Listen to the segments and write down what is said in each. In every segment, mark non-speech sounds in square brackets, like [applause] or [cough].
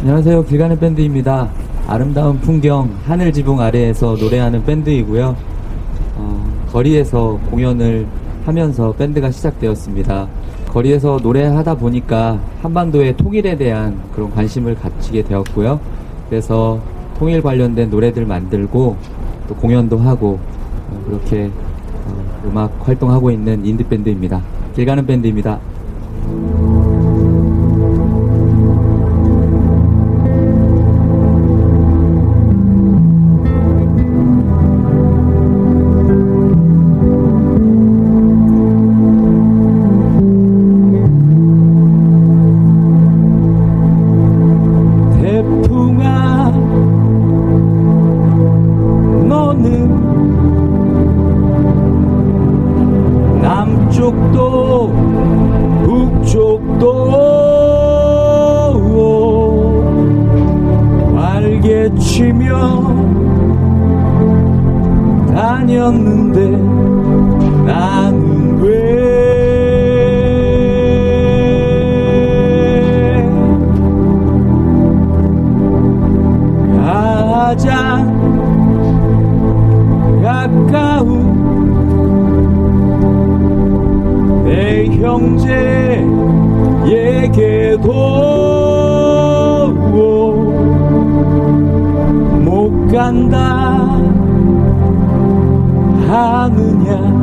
안녕하세요. 길가는 밴드입니다. 아름다운 풍경, 하늘 지붕 아래에서 노래하는 밴드이고요. 어, 거리에서 공연을 하면서 밴드가 시작되었습니다. 거리에서 노래하다 보니까 한반도의 통일에 대한 그런 관심을 갖추게 되었고요. 그래서 통일 관련된 노래들 만들고 또 공연도 하고 어, 그렇게 어, 음악 활동하고 있는 인디 밴드입니다. 길 가는 밴드입니다. 간다. 하느냐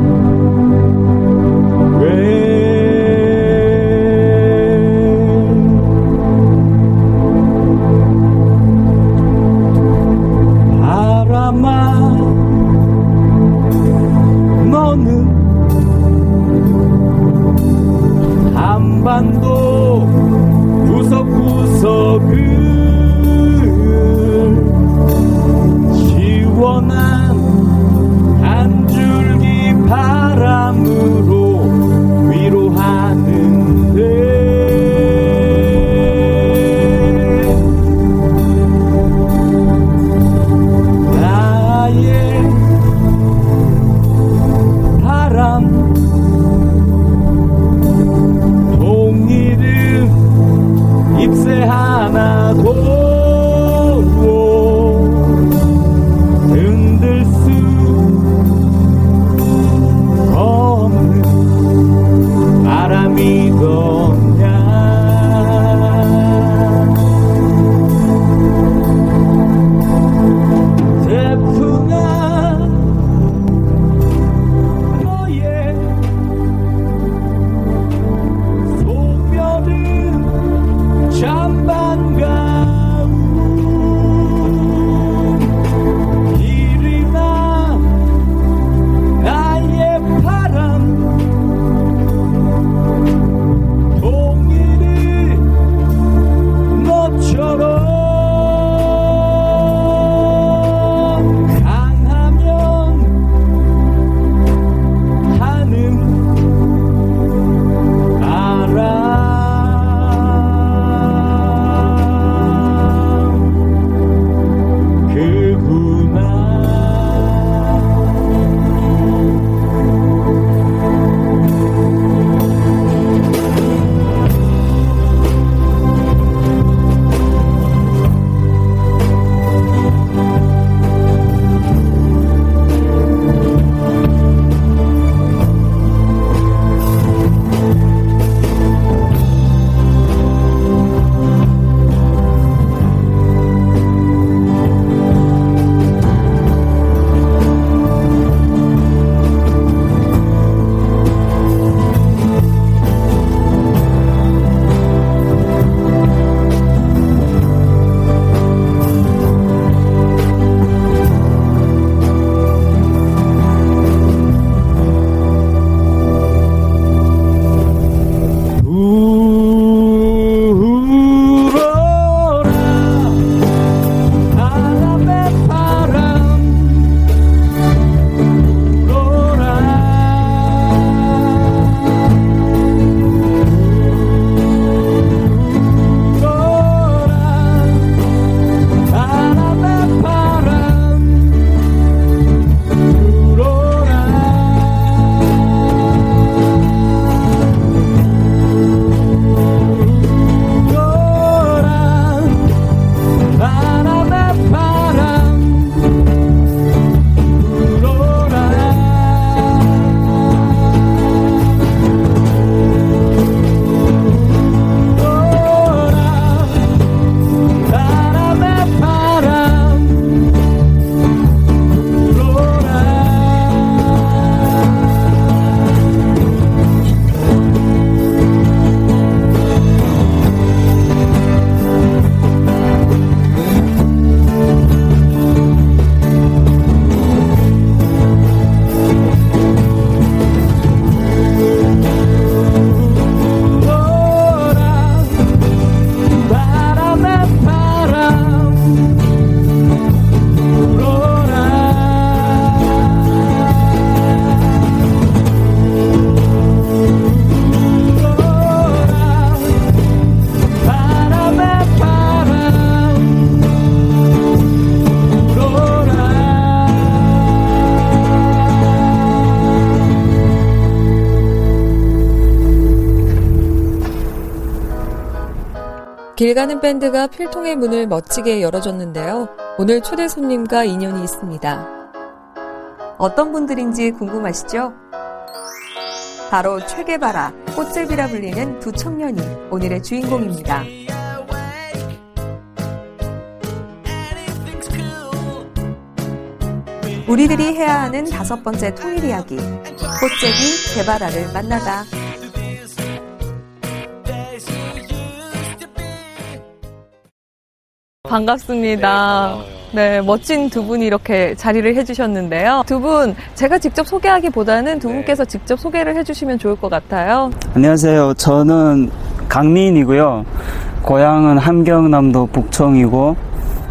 가는 밴드가 필통의 문을 멋지게 열어줬는데요. 오늘 초대 손님과 인연이 있습니다. 어떤 분들인지 궁금하시죠? 바로 최개바라, 꽃제비라 불리는 두 청년이 오늘의 주인공입니다. 우리들이 해야 하는 다섯 번째 통일 이야기. 꽃제비 개바라를 만나다. 반갑습니다. 네, 멋진 두 분이 이렇게 자리를 해주셨는데요. 두 분, 제가 직접 소개하기보다는 두 분께서 직접 소개를 해주시면 좋을 것 같아요. 안녕하세요. 저는 강민이고요. 고향은 함경남도 북청이고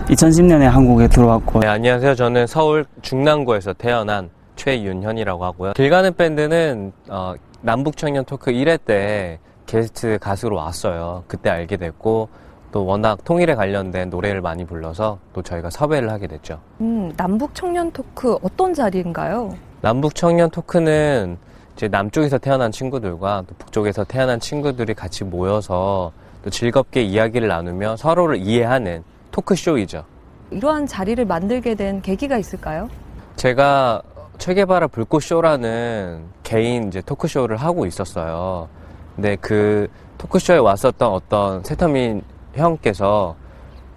2010년에 한국에 들어왔고 네, 안녕하세요. 저는 서울 중랑구에서 태어난 최윤현이라고 하고요. 길 가는 밴드는 어, 남북청년 토크 1회 때 게스트 가수로 왔어요. 그때 알게 됐고 또 워낙 통일에 관련된 노래를 많이 불러서 또 저희가 섭외를 하게 됐죠. 음, 남북 청년 토크 어떤 자리인가요? 남북 청년 토크는 이제 남쪽에서 태어난 친구들과 또 북쪽에서 태어난 친구들이 같이 모여서 또 즐겁게 이야기를 나누며 서로를 이해하는 토크쇼이죠. 이러한 자리를 만들게 된 계기가 있을까요? 제가 최개발의 불꽃쇼라는 개인 이제 토크쇼를 하고 있었어요. 근데 그 토크쇼에 왔었던 어떤 세터민 형께서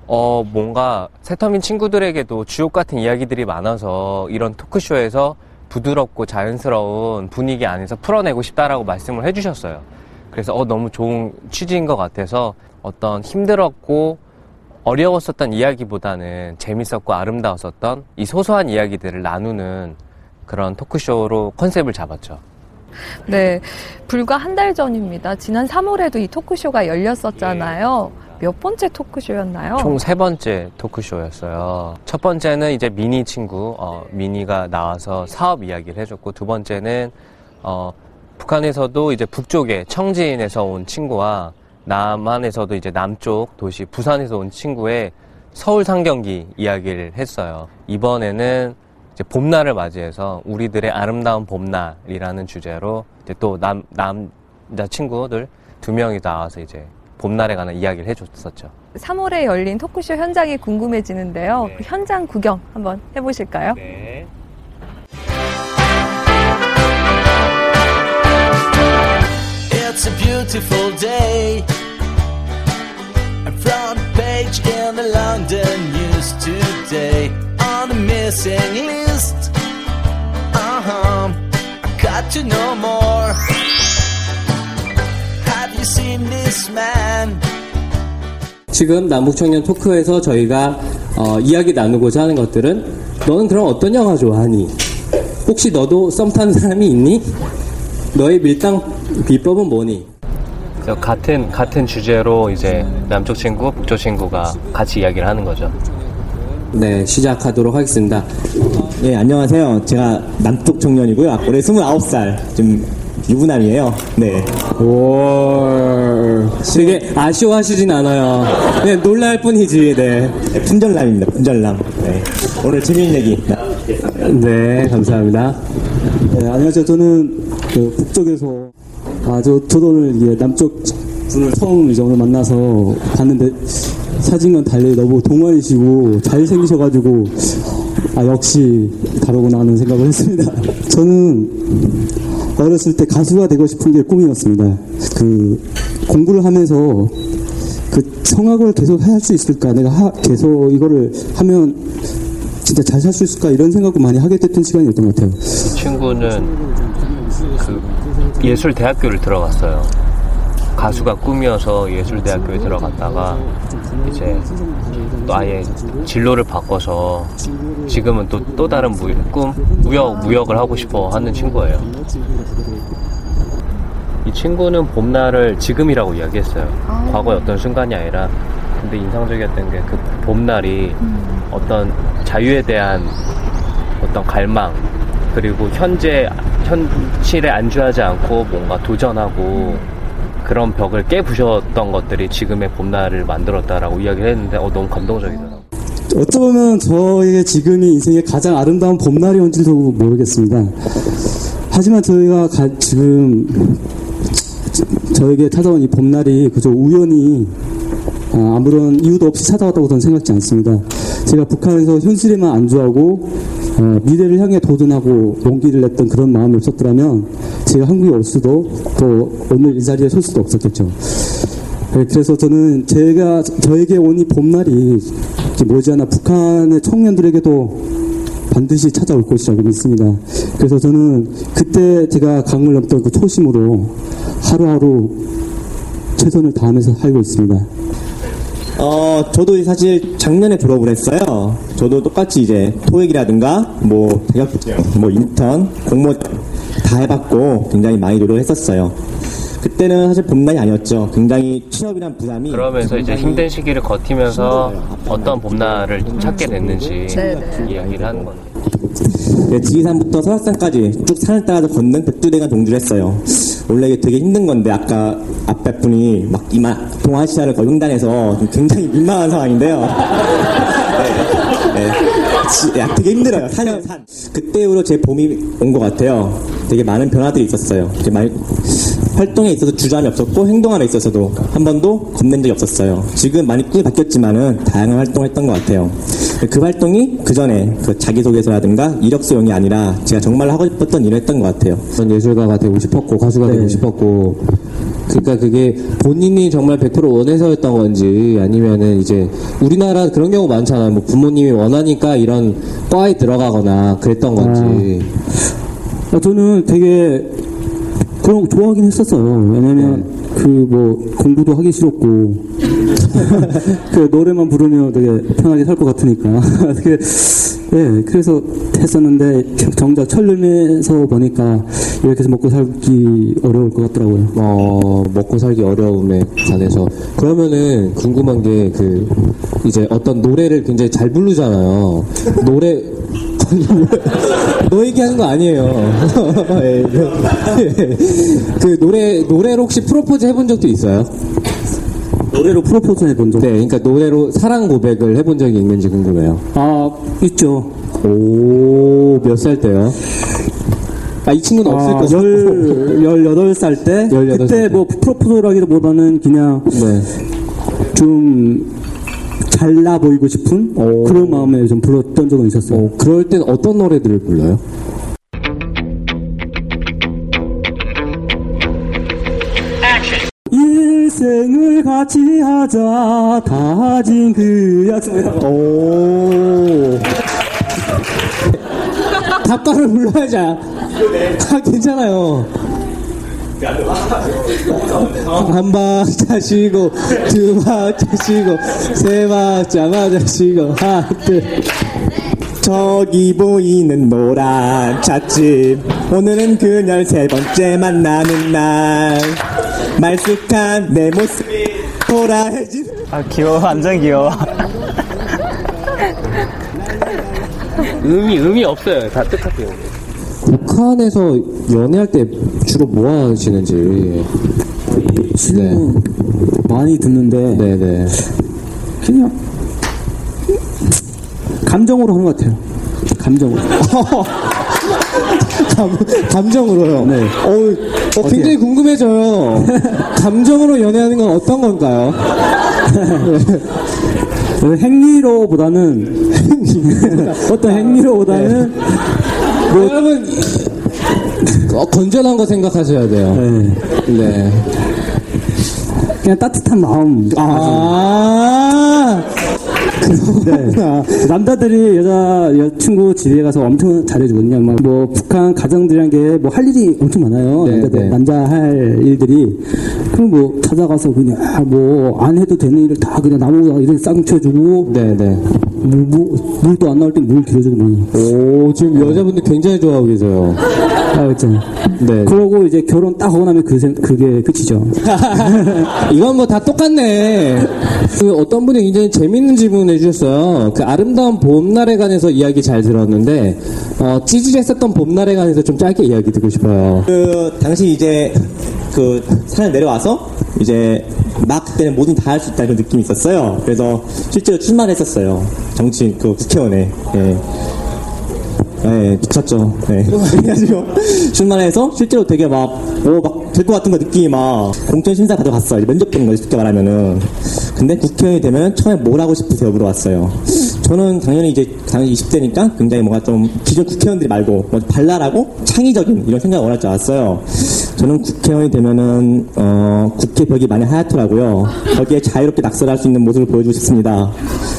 어 뭔가 세터민 친구들에게도 주옥 같은 이야기들이 많아서 이런 토크쇼에서 부드럽고 자연스러운 분위기 안에서 풀어내고 싶다라고 말씀을 해주셨어요. 그래서 어 너무 좋은 취지인 것 같아서 어떤 힘들었고 어려웠었던 이야기보다는 재밌었고 아름다웠었던 이 소소한 이야기들을 나누는 그런 토크쇼로 컨셉을 잡았죠. 네, 불과 한 달 전입니다. 지난 3월에도 이 토크쇼가 열렸었잖아요. 몇 번째 토크쇼였나요? 총 세 번째 토크쇼였어요. 첫 번째는 이제 미니 친구, 어, 미니가 나와서 사업 이야기를 해줬고, 두 번째는, 어, 북한에서도 이제 북쪽에 청진에서 온 친구와 남한에서도 이제 남쪽 도시 부산에서 온 친구의 서울 상경기 이야기를 했어요. 이번에는 이제 봄날을 맞이해서 우리들의 아름다운 봄날이라는 주제로 이제 또 남, 남자 친구들 두 명이 나와서 이제 봄날에 관한 이야기를 해줬었죠. 3월에 열린 토크쇼 현장이 궁금해지는데요. 네. 그 현장 구경 한번 해보실까요? 네. It's a beautiful day. Front page in the London news today. On the missing list. Uh huh. I got to know more. 지금 남북청년 토크에서 저희가 어, 이야기 나누고자 하는 것들은 너는 그럼 어떤 영화 좋아하니? 혹시 너도 썸 타는 사람이 있니? 너의 밀당 비법은 뭐니? 같은 같은 주제로 이제 남쪽 친구, 북쪽 친구가 같이 이야기를 하는 거죠. 네, 시작하도록 하겠습니다. 네, 안녕하세요. 제가 남쪽 청년이고요. 올해 29살. 좀 유부남이에요. 네. 오, 되게 아쉬워하시진 않아요. 네, 놀랄 뿐이지, 네. 품절남입니다, 품절남. 네. 오늘 재미있는 얘기. 네, 감사합니다. 네, 안녕하세요. 저는 그 북쪽에서 아, 저, 저도 오늘 이게 남쪽 분을 처음 이제 오늘 만나서 봤는데 사진과 달리 너무 동안이시고 잘생기셔가지고 아, 역시 다르구나 하는 생각을 했습니다. [laughs] 저는 어렸을 때 가수가 되고 싶은 게 꿈이었습니다. 그 공부를 하면서 그 성악을 계속 할 수 있을까? 내가 하, 계속 이거를 하면 진짜 잘 살 수 있을까? 이런 생각을 많이 하게 됐던 시간이었던 것 같아요. 친구는 그 예술대학교를 들어갔어요. 가수가 꿈이어서 예술대학교에 들어갔다가 이제 또 아예 진로를 바꿔서 지금은 또, 또 다른 무, 꿈, 무역, 무역을 하고 싶어 하는 친구예요. 이 친구는 봄날을 지금이라고 이야기했어요. 과거의 어떤 순간이 아니라 근데 인상적이었던 게 그 봄날이 어떤 자유에 대한 어떤 갈망 그리고 현재 현실에 안주하지 않고 뭔가 도전하고 그런 벽을 깨부셨던 것들이 지금의 봄날을 만들었다라고 이야기를 했는데 어, 너무 감동적이더라고요. 어쩌면 저에게 지금이 인생의 가장 아름다운 봄날이 온지도 모르겠습니다. 하지만 저희가 가, 지금 저에게 찾아온 이 봄날이 그저 우연히 어, 아무런 이유도 없이 찾아왔다고 저는 생각지 않습니다. 제가 북한에서 현실에만 안주하고 어, 미래를 향해 도전하고 용기를 냈던 그런 마음이 없었더라면 제가 한국에 올 수도 또 오늘 이 자리에 설 수도 없었겠죠. 네, 그래서 저는 제가 저에게 온 이 봄날이 머지않아 북한의 청년들에게도 반드시 찾아올 것이라고 믿습니다. 그래서 저는 그때 제가 강을 넘던 그 초심으로 하루하루 최선을 다하면서 살고 있습니다. 어, 저도 사실 작년에 졸업을 했어요. 저도 똑같이 이제 토익이라든가 뭐 자격증, 뭐 인턴, 공모 다 해봤고 굉장히 많이 노력을 했었어요. 그때는 사실 봄날이 아니었죠. 굉장히 취업이란 부담이 그러면서 이제 힘든 시기를 버티면서 어떤 봄날을 찾게 됐는지 이야기를 하는 거네요. 네, 지리산부터 설악산까지 쭉 산을 따라서 걷는 백두대간 동주를 했어요. 원래 이게 되게 힘든 건데 아까 앞에 분이 막 이만 동아시아를 거의 횡단해서 좀 굉장히 민망한 상황인데요. 네, 네. 지- 야, 되게 힘들어요. 산은 산. 그때 이후로 제 봄이 온 것 같아요. 되게 많은 변화들이 있었어요. 되게 많이 활동에 있어서 주저함이 없었고 행동하는 데 있어서도 한 번도 겁낸 적이 없었어요. 지금 많이 꿈이 바뀌었지만은 다양한 활동을 했던 것 같아요. 그 활동이 그 전에 그 자기소개서라든가 이력서용이 아니라 제가 정말 하고 싶었던 일을 했던 것 같아요. 전 예술가가 되고 싶었고 가수가 되고 싶었고 그러니까 그게 본인이 정말 100% 원해서였던 건지 아니면은 이제 우리나라 그런 경우 많잖아요. 뭐 부모님이 원하니까 이런 과에 들어가거나 그랬던 건지. 어, 저는 되게 그런 거 좋아하긴 했었어요. 왜냐면 그뭐 공부도 하기 싫었고 [laughs] 그 노래만 부르면 되게 편하게 살 것 같으니까 [laughs] 예 그래서 했었는데 정- 정작 철름에서 보니까 이렇게 해서 먹고 살기 어려울 것 같더라고요. 어, 먹고 살기 어려움에 관해서. 그러면은 궁금한 게 그, 이제 어떤 노래를 굉장히 잘 부르잖아요. 노래, [laughs] 너 얘기하는 거 아니에요. [laughs] 예, 그 노래, 노래로 혹시 프로포즈 해본 적도 있어요? 노래로 프로포즈 해본 적? 네, 그러니까 노래로 사랑 고백을 해본 적이 있는지 궁금해요. 아 있죠. 오, 몇 살 때요? 아, 이 친구는 없을 아, 거죠. 열, 18살 때? 18살 그때 때. 뭐 프로포즈라기보다는 그냥 네. 좀 잘나 보이고 싶은 그런 마음에 좀 불렀던 적은 있었어요. 어, 그럴 땐 어떤 노래들을 불러요? 일생을 같이 하자 다진 그 약속. 오. 답가를 불러야지. 아, 괜찮아요. 한 박자 쉬고, 두 박자 쉬고, 세 쉬고, 하나, 둘. 저기 보이는 노란 찻집 오늘은 그녀를 세 번째 만나는 날 말쑥한 내 모습이 돌아해진 아 귀여워 완전 귀여워 음이 음이 없어요. 다 똑같아요. 북한에서 연애할 때 주로 뭐 하시는지. 지금 많이 듣는데 네네. 그냥 감정으로 하는 것 같아요. 감정으로. [laughs] 감, 감정으로요? 네. 어우, 어, 굉장히 궁금해져요. [laughs] 감정으로 연애하는 건 어떤 건가요? [laughs] 그 행위로보다는 [laughs] 어떤 행위로보다는 뭐, 여러분, 어, 건전한 거 생각하셔야 돼요. 네, 네. 그냥 따뜻한 마음. 아, 네. 남자들이 여자 여친구 집에 가서 엄청 잘해주거든요. 막 뭐 북한 가정들이란 게 뭐 할 일이 엄청 많아요. 네, 남자들, 네. 남자 할 일들이 그럼 뭐 찾아가서 그냥 뭐 안 해도 되는 일을 다 그냥 나무 이렇게 쌍 쳐주고 네네. 물, 물, 물도 안 나올 때 물 길어주고 막. 오, 지금 여자분들 굉장히 좋아하고 계세요. [laughs] 아, 그죠. 네. 그러고 이제 결혼 딱 하고 나면 그, 생- 그게 끝이죠. [laughs] 이건 뭐 다 똑같네. 그 어떤 분이 굉장히 재밌는 질문을 해주셨어요. 그 아름다운 봄날에 관해서 이야기 잘 들었는데, 어, 찌질했었던 봄날에 관해서 좀 짧게 이야기 듣고 싶어요. 그 당시 이제 그 산을 내려와서 이제 막 그때는 뭐든 다 할 수 있다는 그런 느낌이 있었어요. 그래서 실제로 출마를 했었어요. 정치인 그 국회의원에. 예. 네, 미쳤죠. 네. [laughs] 그래가지고, 쉴만해서 실제로 되게 막, 오, 막, 될 것 같은 거 느낌이 막, 공천 심사 가져갔어요. 면접 보는 거죠, 쉽게 말하면은. 근데 국회의원이 되면 처음에 뭘 하고 싶으세요? 물어봤어요. 저는 당연히 이제, 당연히 20대니까 굉장히 뭔가 좀, 기존 국회의원들이 말고, 뭐 발랄하고 창의적인 이런 생각을 원할 줄 알았어요. 저는 국회의원이 되면은, 어, 국회 벽이 많이 하얗더라고요. 거기에 자유롭게 낙서를 할 수 있는 모습을 보여주고 싶습니다.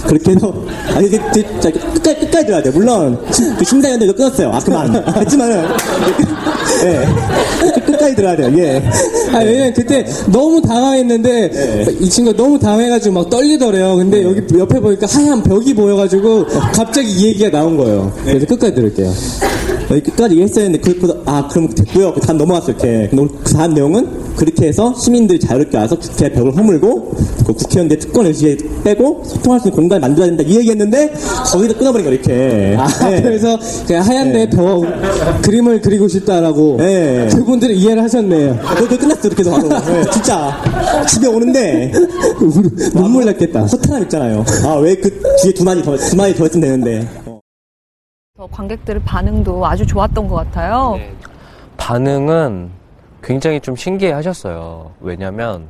그렇게 해서, 아니, 이게, 이게 끝까지, 끝까지 들어야 돼요. 물론, 그 심사위원들도 끊었어요. 아, 그만. [laughs] 했지만은, 예. 끝까지 들어야 돼요. 예. 아, 왜냐면 그때 너무 당황했는데 이 친구가 너무 당황해가지고 막 떨리더래요. 근데 여기 옆에 보니까 하얀 벽이 보여가지고 갑자기 이 얘기가 나온 거예요. 그래서 끝까지 들을게요. 여기 끝까지 얘기했어야 했는데, 그, 그, 아, 그럼 됐고요. 그 다음 넘어갔어요, 이렇게. 그 다음 내용은 그렇게 해서 시민들이 자유롭게 와서 국회 벽을 허물고, 그 국회의원들 특권 의식에 빼고, 소통할 수 있는 공간을 만들어야 된다. 이 얘기했는데, 거기서 끊어버린 거예요, 이렇게. 아, 네. 그래서 그냥 하얀데 벽 그림을 그리고 싶다라고 네. 그분들은 이해를 하셨네요. 그거 끝났어, 이렇게 해서 바로. 네, 진짜. 집에 오는데, [laughs] 눈물 났겠다. 허탈함 있잖아요. 아, 왜 그 뒤에 두 마디 더, 두 마디 더 했으면 되는데. 관객들의 반응도 아주 좋았던 것 같아요. 네. 반응은 굉장히 좀 신기해 하셨어요. 왜냐면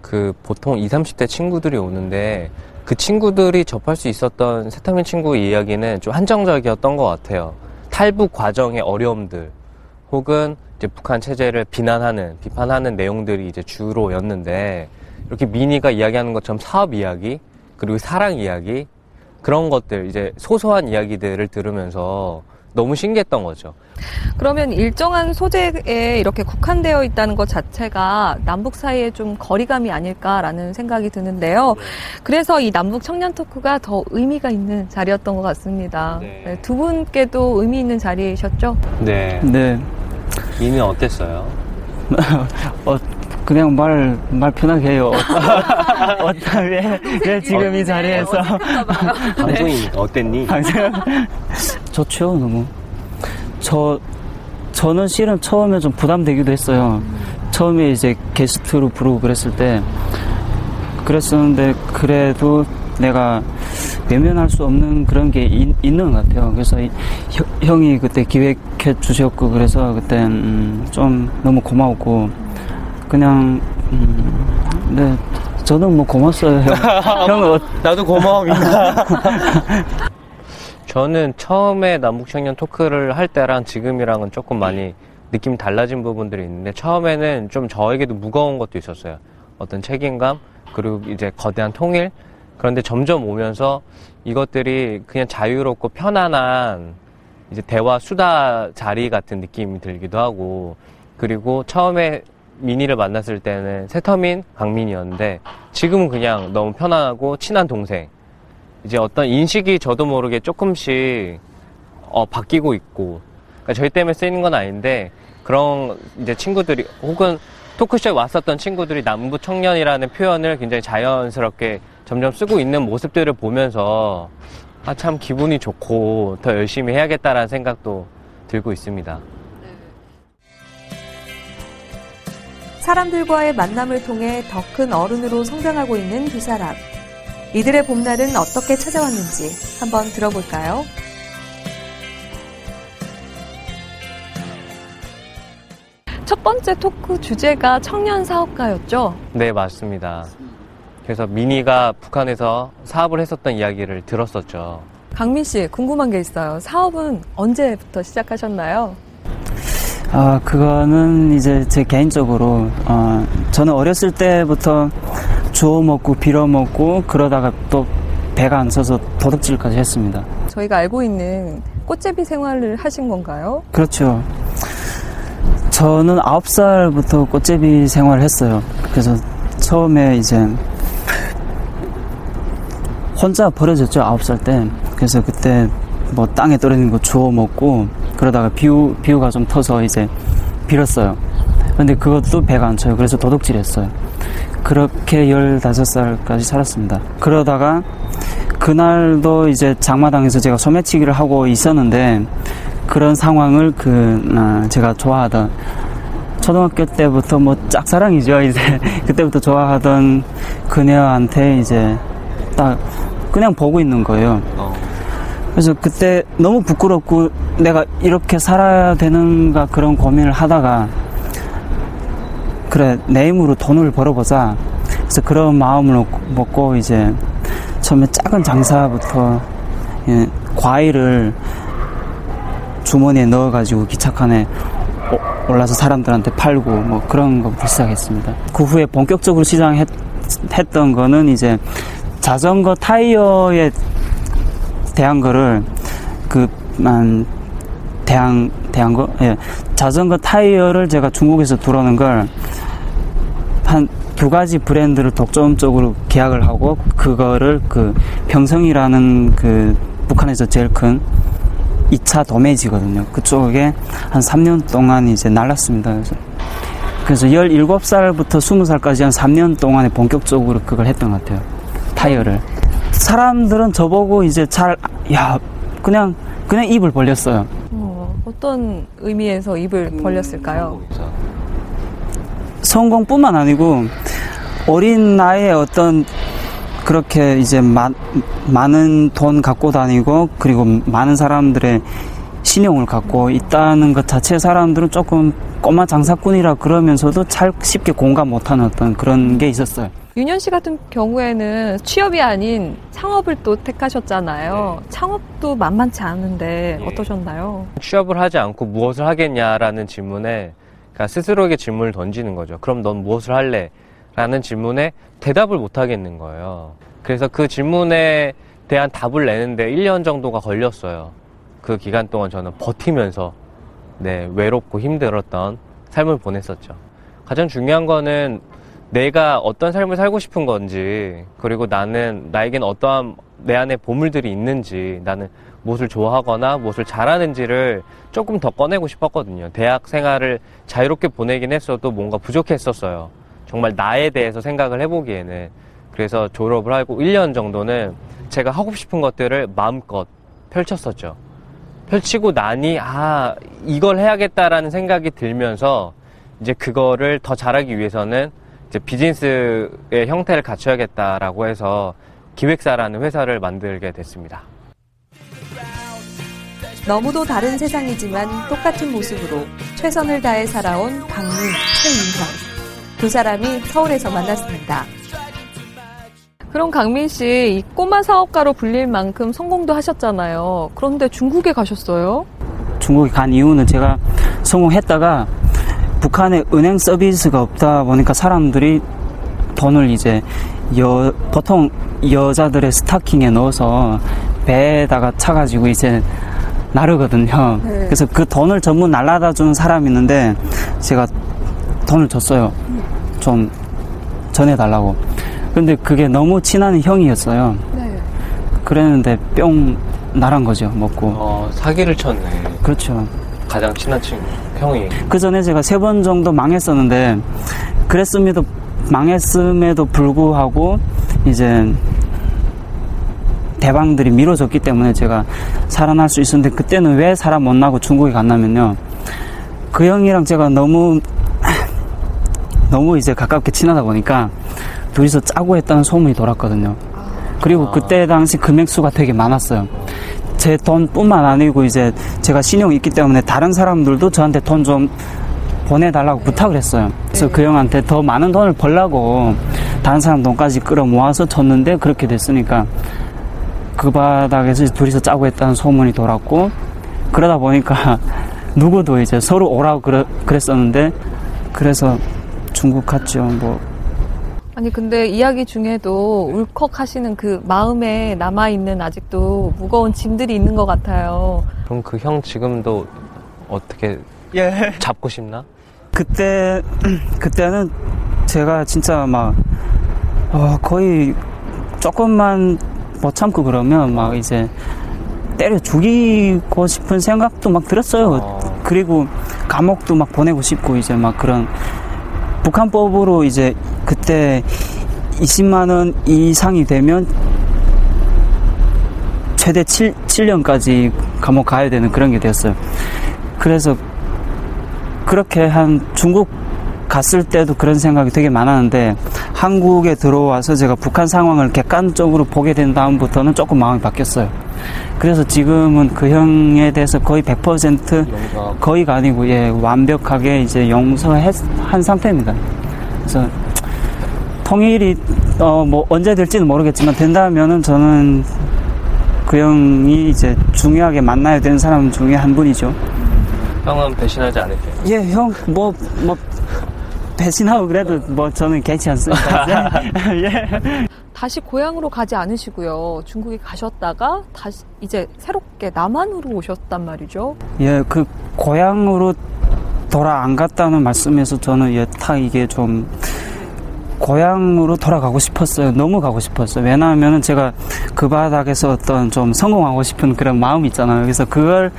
그 보통 20, 30대 친구들이 오는데 그 친구들이 접할 수 있었던 세타민 친구 이야기는 좀 한정적이었던 것 같아요. 탈북 과정의 어려움들 혹은 이제 북한 체제를 비난하는, 비판하는 내용들이 이제 주로였는데 이렇게 미니가 이야기하는 것처럼 사업 이야기 그리고 사랑 이야기 그런 것들 이제 소소한 이야기들을 들으면서 너무 신기했던 거죠. 그러면 일정한 소재에 이렇게 국한되어 있다는 것 자체가 남북 사이에 좀 거리감이 아닐까라는 생각이 드는데요. 그래서 이 남북 청년 토크가 더 의미가 있는 자리였던 것 같습니다. 네, 두 분께도 의미 있는 자리이셨죠? 네. 네. 미니 어땠어요? [laughs] 어, 그냥 말, 말 편하게 해요. [laughs] 어떤, 왜, 왜 지금 이 자리에서. 방송이 [laughs] 어땠니? 방송. 좋죠, 너무. 저, 저는 실은 처음에 좀 부담되기도 했어요. 처음에 이제 게스트로 부르고 그랬을 때. 그랬었는데, 그래도 내가 외면할 수 없는 그런 게 있, 는것 같아요. 그래서 이, 형, 형이 그때 기획해 주셨고, 그래서 그때, 음, 좀 너무 고마웠고, 그냥, 음, 네, 저는 뭐 고맙어요, 형. [laughs] 형은 어, 나도 고마워, [laughs] 저는 처음에 남북청년 토크를 할 때랑 지금이랑은 조금 많이 느낌이 달라진 부분들이 있는데 처음에는 좀 저에게도 무거운 것도 있었어요. 어떤 책임감 그리고 이제 거대한 통일 그런데 점점 오면서 이것들이 그냥 자유롭고 편안한 이제 대화 수다 자리 같은 느낌이 들기도 하고 그리고 처음에 미니를 만났을 때는 세터민 강민이었는데 지금은 그냥 너무 편안하고 친한 동생 이제 어떤 인식이 저도 모르게 조금씩 어, 바뀌고 있고 그러니까 저희 때문에 쓰이는 건 아닌데 그런 이제 친구들이 혹은 토크쇼에 왔었던 친구들이 남부 청년이라는 표현을 굉장히 자연스럽게 점점 쓰고 있는 모습들을 보면서 아 참 기분이 좋고 더 열심히 해야겠다라는 생각도 들고 있습니다. 사람들과의 만남을 통해 더 큰 어른으로 성장하고 있는 두 사람. 이들의 봄날은 어떻게 찾아왔는지 한번 들어볼까요? 첫 번째 토크 주제가 청년 사업가였죠? 네, 맞습니다. 그래서 미니가 북한에서 사업을 했었던 이야기를 들었었죠. 강민 씨, 궁금한 게 있어요. 사업은 언제부터 시작하셨나요? 아, 그거는 이제 제 개인적으로, 어, 저는 어렸을 때부터 주워 먹고 빌어 먹고 그러다가 또 배가 안 서서 도둑질까지 했습니다. 저희가 알고 있는 꽃제비 생활을 하신 건가요? 그렇죠. 저는 9살부터 꽃제비 생활을 했어요. 그래서 처음에 이제 혼자 버려졌죠, 9살 때. 그래서 그때 뭐 땅에 떨어지는 거 주워 먹고 그러다가 비우, 비우가 좀 터서 이제 빌었어요. 근데 그것도 배가 안 쳐요. 그래서 도둑질 했어요. 그렇게 15살까지 살았습니다. 그러다가 그날도 이제 장마당에서 제가 소매치기를 하고 있었는데 그런 상황을 그 아, 제가 좋아하던 초등학교 때부터 뭐 짝사랑이죠 이제 [laughs] 그때부터 좋아하던 그녀한테 이제 딱 그냥 보고 있는 거예요. 그래서 그때 너무 부끄럽고 내가 이렇게 살아야 되는가 그런 고민을 하다가 그래 내 힘으로 돈을 벌어보자 그래서 그런 마음을 먹고 이제 처음에 작은 장사부터 예, 과일을 주머니에 넣어가지고 기차칸에 올라서 사람들한테 팔고 뭐 그런 거부터 시작했습니다. 그 후에 본격적으로 시작했던 거는 이제 자전거 타이어에 대한 거를 그만 대한 대한 거 예. 자전거 타이어를 제가 중국에서 들어오는 걸 한 두 가지 브랜드를 독점적으로 계약을 하고 그거를 그 평성이라는 그 북한에서 제일 큰 2차 도매지거든요. 그쪽에 한 3년 동안 이제 날랐습니다. 그래서 그래서 17살부터 20살까지 한 3년 동안에 본격적으로 그걸 했던 것 같아요. 타이어를. 사람들은 저보고 이제 잘, 야, 그냥, 그냥 입을 벌렸어요. 어, 어떤 의미에서 입을 벌렸을까요? 성공뿐만 아니고 어린 나이에 어떤 그렇게 이제 마, 많은 돈 갖고 다니고 그리고 많은 사람들의 신용을 갖고 있다는 것 자체 사람들은 조금 꼬마 장사꾼이라 그러면서도 잘 쉽게 공감 못하는 어떤 그런 게 있었어요. 윤현 씨 같은 경우에는 취업이 아닌 창업을 또 택하셨잖아요. 네. 창업도 만만치 않은데 네. 어떠셨나요? 취업을 하지 않고 무엇을 하겠냐라는 질문에 그러니까 스스로에게 질문을 던지는 거죠. 그럼 넌 무엇을 할래? 라는 질문에 대답을 못 하겠는 거예요. 그래서 그 질문에 대한 답을 내는데 1년 정도가 걸렸어요. 그 기간 동안 저는 버티면서 네, 외롭고 힘들었던 삶을 보냈었죠. 가장 중요한 거는 내가 어떤 삶을 살고 싶은 건지, 그리고 나는, 나에겐 어떠한 내 안에 보물들이 있는지, 나는 무엇을 좋아하거나 무엇을 잘하는지를 조금 더 꺼내고 싶었거든요. 대학 생활을 자유롭게 보내긴 했어도 뭔가 부족했었어요. 정말 나에 대해서 생각을 해보기에는. 그래서 졸업을 하고 1년 정도는 제가 하고 싶은 것들을 마음껏 펼쳤었죠. 펼치고 나니, 아, 이걸 해야겠다라는 생각이 들면서 이제 그거를 더 잘하기 위해서는 이제 비즈니스의 형태를 갖춰야겠다라고 해서 기획사라는 회사를 만들게 됐습니다. 너무도 다른 세상이지만 똑같은 모습으로 최선을 다해 살아온 강민, 최인형. 두 사람이 서울에서 만났습니다. 그럼 강민 씨, 이 꼬마 사업가로 불릴 만큼 성공도 하셨잖아요. 그런데 중국에 가셨어요? 중국에 간 이유는 제가 성공했다가 북한에 은행 서비스가 없다 보니까 사람들이 돈을 이제 여, 보통 여자들의 스타킹에 넣어서 배에다가 차가지고 이제 나르거든요. 네. 그래서 그 돈을 전부 날라다 주는 사람이 있는데 제가 돈을 줬어요. 좀 전해달라고. 근데 그게 너무 친한 형이었어요. 네. 그랬는데 뿅 나란 거죠, 먹고. 어, 사기를 쳤네. 그렇죠. 가장 친한 친구, 형이. 그 전에 제가 세 번 정도 망했었는데, 그랬음에도, 망했음에도 불구하고, 이제, 대방들이 미뤄졌기 때문에 제가 살아날 수 있었는데, 그때는 왜 살아 못 나고 중국에 갔냐면요. 그 형이랑 제가 너무 너무 이제 가깝게 친하다 보니까 둘이서 짜고 했다는 소문이 돌았거든요. 그리고 그때 당시 금액수가 되게 많았어요. 제 돈뿐만 아니고 이제 제가 신용이 있기 때문에 다른 사람들도 저한테 돈 좀 보내달라고 부탁을 했어요. 그래서 그 형한테 더 많은 돈을 벌라고 다른 사람 돈까지 끌어 모아서 줬는데 그렇게 됐으니까 그 바닥에서 둘이서 짜고 했다는 소문이 돌았고 그러다 보니까 [laughs] 누구도 이제 서로 오라고 그랬었는데 그래서 중국 갔죠. 뭐 아니 근데 이야기 중에도 울컥하시는 그 마음에 남아 있는 아직도 무거운 짐들이 있는 것 같아요. 그럼 그 형 지금도 어떻게 예. 잡고 싶나? 그때 [clears throat] 그때는 제가 진짜 막 어, 거의 조금만 못 참고 그러면 막 이제 때려 죽이고 싶은 생각도 막 들었어요. 어. 그리고 감옥도 막 보내고 싶고 이제 막 그런 북한법으로 이제 그때 20만 원 이상이 되면 최대 7, 7년까지 감옥 가야 되는 그런 게 되었어요. 그래서 그렇게 한 중국 갔을 때도 그런 생각이 되게 많았는데 한국에 들어와서 제가 북한 상황을 객관적으로 보게 된 다음부터는 조금 마음이 바뀌었어요. 그래서 지금은 그 형에 대해서 거의 100% 거의가 아니고 예 완벽하게 이제 용서한 상태입니다. 그래서 통일이 어 뭐 언제 될지는 모르겠지만 된다면은 저는 그 형이 이제 중요하게 만나야 되는 사람 중에 한 분이죠. 형은 배신하지 않을게요. 예, 형, 뭐, 뭐, 배신하고 그래도 뭐 저는 괜찮습니다. [laughs] 예. 다시 고향으로 가지 않으시고요. 중국에 가셨다가 다시 이제 새롭게 남한으로 오셨단 말이죠. 예, 그 고향으로 돌아 안 갔다는 말씀에서 저는 예, 타 이게 좀 고향으로 돌아가고 싶었어요. 너무 가고 싶었어요. 왜냐하면 제가 그 바닥에서 어떤 좀 성공하고 싶은 그런 마음이 있잖아요. 그래서 그걸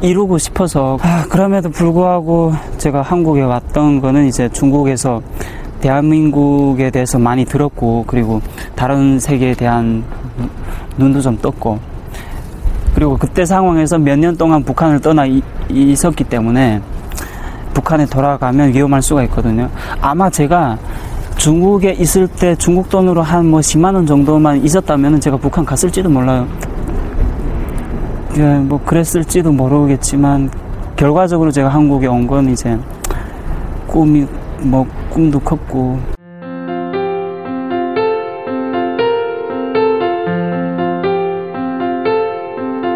이루고 싶어서 아, 그럼에도 불구하고 제가 한국에 왔던 거는 이제 중국에서 대한민국에 대해서 많이 들었고 그리고 다른 세계에 대한 눈도 좀 떴고 그리고 그때 상황에서 몇 년 동안 북한을 떠나 이, 있었기 때문에 북한에 돌아가면 위험할 수가 있거든요. 아마 제가 중국에 있을 때 중국 돈으로 한 뭐 10만 원 정도만 있었다면 제가 북한 갔을지도 몰라요. 예, 뭐 그랬을지도 모르겠지만 결과적으로 제가 한국에 온 건 이제 꿈이 뭐 꿈도 컸고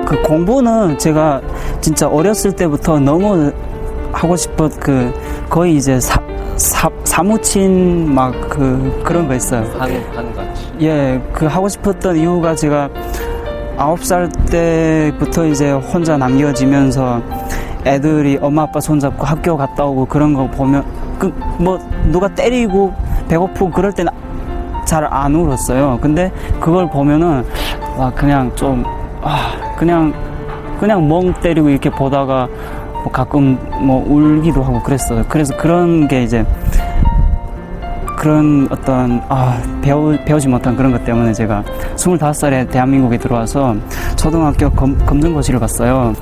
그 공부는 제가 진짜 어렸을 때부터 너무 하고 싶었 그 거의 이제 사, 사, 사무친 막 그 그런 거 있어요. 하는 같이. 예, 그 하고 싶었던 이유가 제가 아홉 살 때부터 이제 혼자 남겨지면서 애들이 엄마 아빠 손잡고 학교 갔다 오고 그런 거 보면 그 뭐 누가 때리고 배고프고 그럴 때는 잘 안 울었어요. 근데 그걸 보면은 와 그냥 좀 아, 그냥 그냥 멍 때리고 이렇게 보다가 뭐 가끔 뭐 울기도 하고 그랬어요. 그래서 그런 게 이제 그런 어떤 아 배우 배우지 못한 그런 것 때문에 제가 25살에 대한민국에 들어와서 초등학교 검, 검정고시를 봤어요.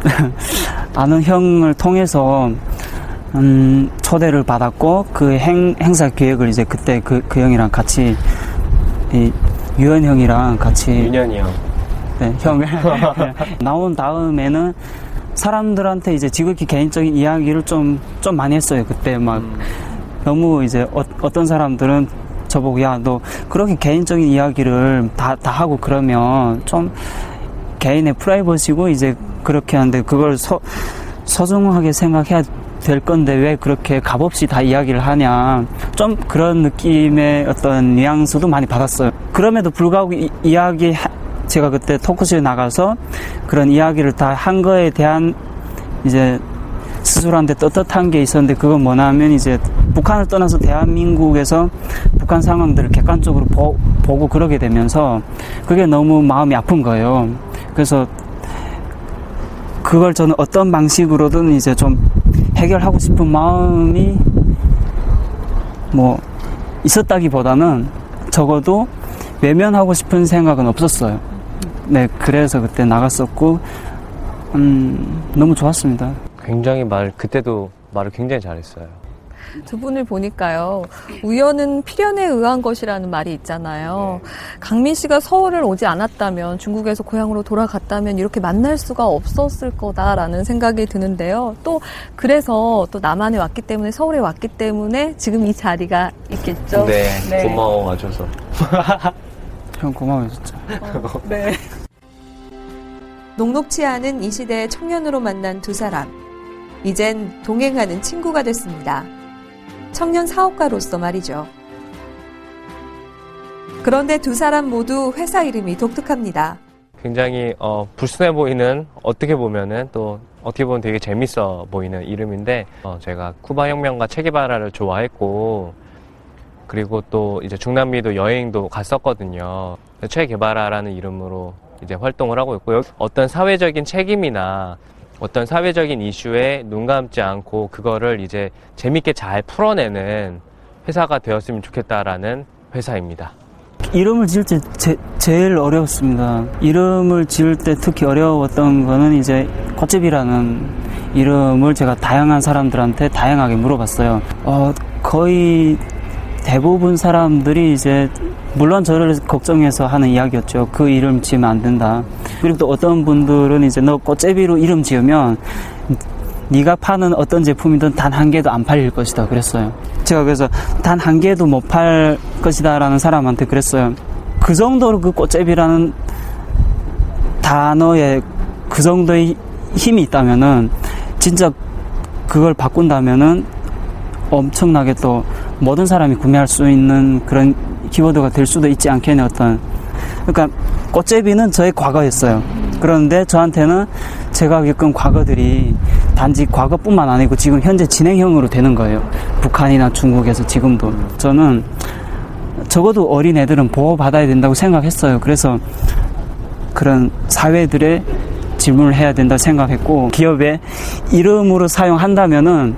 [laughs] 아는 형을 통해서 음, 초대를 받았고 그 행, 행사 기획을 이제 그때 그, 그 형이랑 같이 이 유현 형이랑 같이 윤현이 형. 네, 형을 [laughs] 나온 다음에는 사람들한테 이제 지극히 개인적인 이야기를 좀, 좀 많이 했어요. 그때 막 음. 너무 이제 어, 떤 사람들은 저보고 야, 너 그렇게 개인적인 이야기를 다, 다 하고 그러면 좀 개인의 프라이버시고 이제 그렇게 하는데 그걸 서, 소중하게 생각해야 될 건데 왜 그렇게 값없이 다 이야기를 하냐. 좀 그런 느낌의 어떤 뉘앙스도 많이 받았어요. 그럼에도 불구하고 이, 이야기, 제가 그때 토크쇼에 나가서 그런 이야기를 다 한 거에 대한 이제 스스로한테 떳떳한 게 있었는데 그건 뭐냐면 이제 북한을 떠나서 대한민국에서 북한 상황들을 객관적으로 보, 보고 그러게 되면서 그게 너무 마음이 아픈 거예요. 그래서 그걸 저는 어떤 방식으로든 이제 좀 해결하고 싶은 마음이 뭐 있었다기보다는 적어도 외면하고 싶은 생각은 없었어요. 네, 그래서 그때 나갔었고, 음, 너무 좋았습니다. 굉장히 말 그때도 말을 굉장히 잘했어요. 두 분을 보니까요. 우연은 필연에 의한 것이라는 말이 있잖아요. 강민 씨가 서울을 오지 않았다면 중국에서 고향으로 돌아갔다면 이렇게 만날 수가 없었을 거다라는 생각이 드는데요. 또 그래서 또 남한에 왔기 때문에 서울에 왔기 때문에 지금 이 자리가 있겠죠. 네, 고마워 와줘서. [laughs] 형 고마워요 진짜. 네. 녹록치 않은 이 시대의 청년으로 만난 두 사람. 이젠 동행하는 친구가 됐습니다. 청년 사업가로서 말이죠. 그런데 두 사람 모두 회사 이름이 독특합니다. 굉장히 어, 불순해 보이는 어떻게 보면은 또 어떻게 보면 되게 재밌어 보이는 이름인데 어, 제가 쿠바 혁명과 체게바라를 좋아했고 그리고 또 이제 중남미도 여행도 갔었거든요. 체게바라라는 이름으로 이제 활동을 하고 있고요. 어떤 사회적인 책임이나 어떤 사회적인 이슈에 눈 감지 않고 그거를 이제 재밌게 잘 풀어내는 회사가 되었으면 좋겠다라는 회사입니다. 이름을 지을 때 제, 제일 어려웠습니다. 이름을 지을 때 특히 어려웠던 거는 이제 꽃집이라는 이름을 제가 다양한 사람들한테 다양하게 물어봤어요. 어, 거의 대부분 사람들이 이제 물론 저를 걱정해서 하는 이야기였죠. 그 이름 지으면 안 된다. 그리고 또 어떤 분들은 이제 너 꽃제비로 이름 지으면 네가 파는 어떤 제품이든 단 한 개도 안 팔릴 것이다 그랬어요. 제가 그래서 단 한 개도 못 팔 것이다라는 사람한테 그랬어요. 그 정도로 그 꽃제비라는 단어에 그 정도의 힘이 있다면은 진짜 그걸 바꾼다면은 엄청나게 또 모든 사람이 구매할 수 있는 그런 키워드가 될 수도 있지 않겠냐 어떤 그러니까 꽃제비는 저의 과거였어요. 그런데 저한테는 제가 겪은 과거들이 단지 과거뿐만 아니고 지금 현재 진행형으로 되는 거예요. 북한이나 중국에서 지금도 저는 적어도 어린 애들은 보호받아야 된다고 생각했어요. 그래서 그런 사회들의 질문을 해야 된다 생각했고 기업의 이름으로 사용한다면은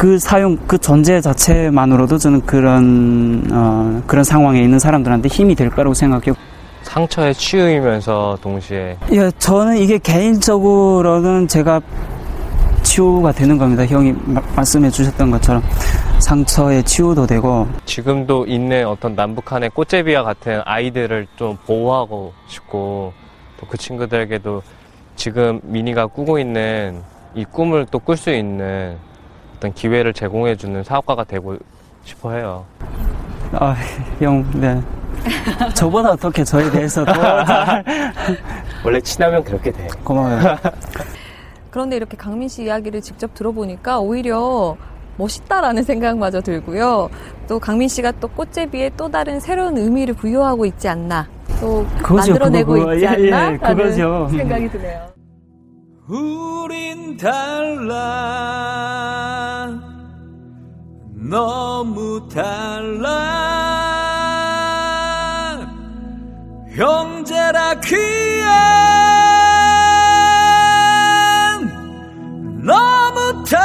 그 사용 그 존재 자체만으로도 저는 그런 어, 그런 상황에 있는 사람들한테 힘이 될 거라고 생각해요. 상처의 치유이면서 동시에 예, 저는 이게 개인적으로는 제가 치유가 되는 겁니다. 형이 마, 말씀해 주셨던 것처럼 상처의 치유도 되고 지금도 있는 어떤 남북한의 꽃제비와 같은 아이들을 좀 보호하고 싶고 또 그 친구들에게도 지금 미니가 꾸고 있는 이 꿈을 또 꿀 수 있는 어떤 기회를 제공해주는 사업가가 되고 싶어 해요. 아, 형, 네. [laughs] 저보다 어떻게 저에 대해서 더 [laughs] 원래 친하면 그렇게 돼. 고마워요. [laughs] 그런데 이렇게 강민 씨 이야기를 직접 들어보니까 오히려 멋있다라는 생각마저 들고요. 또 강민 씨가 또 꽃제비에 또 다른 새로운 의미를 부여하고 있지 않나. 또 그거죠, 만들어내고 그거, 있지 예, 예, 않나? 라는 그거죠. 생각이 드네요. 우린 달라. 너무 달라. 형제라 귀한. 너무 달라.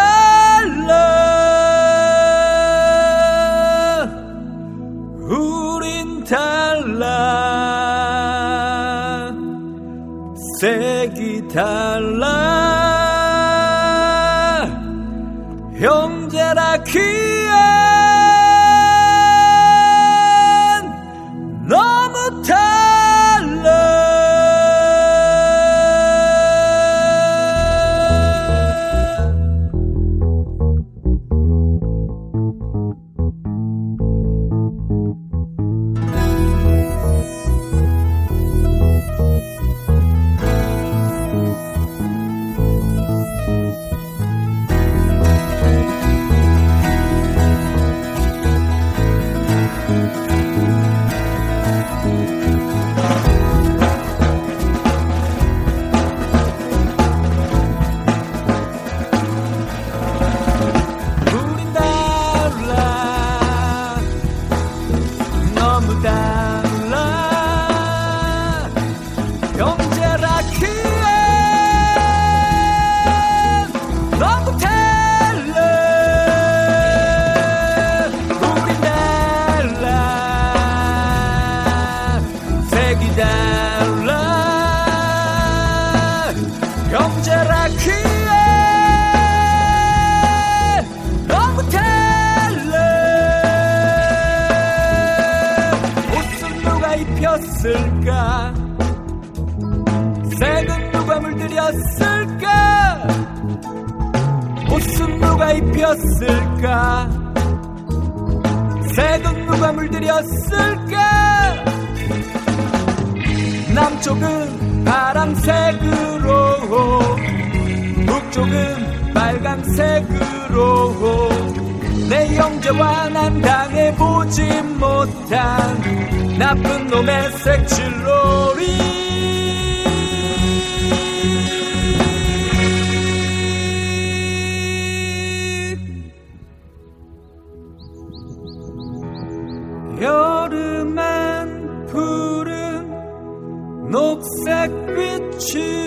우린 달라. 색이 달라 남쪽은 파란색으로 북쪽은 빨강색으로. 내 형제와 난 당해보지 못한 나쁜 놈의 색칠놀이 녹색빛으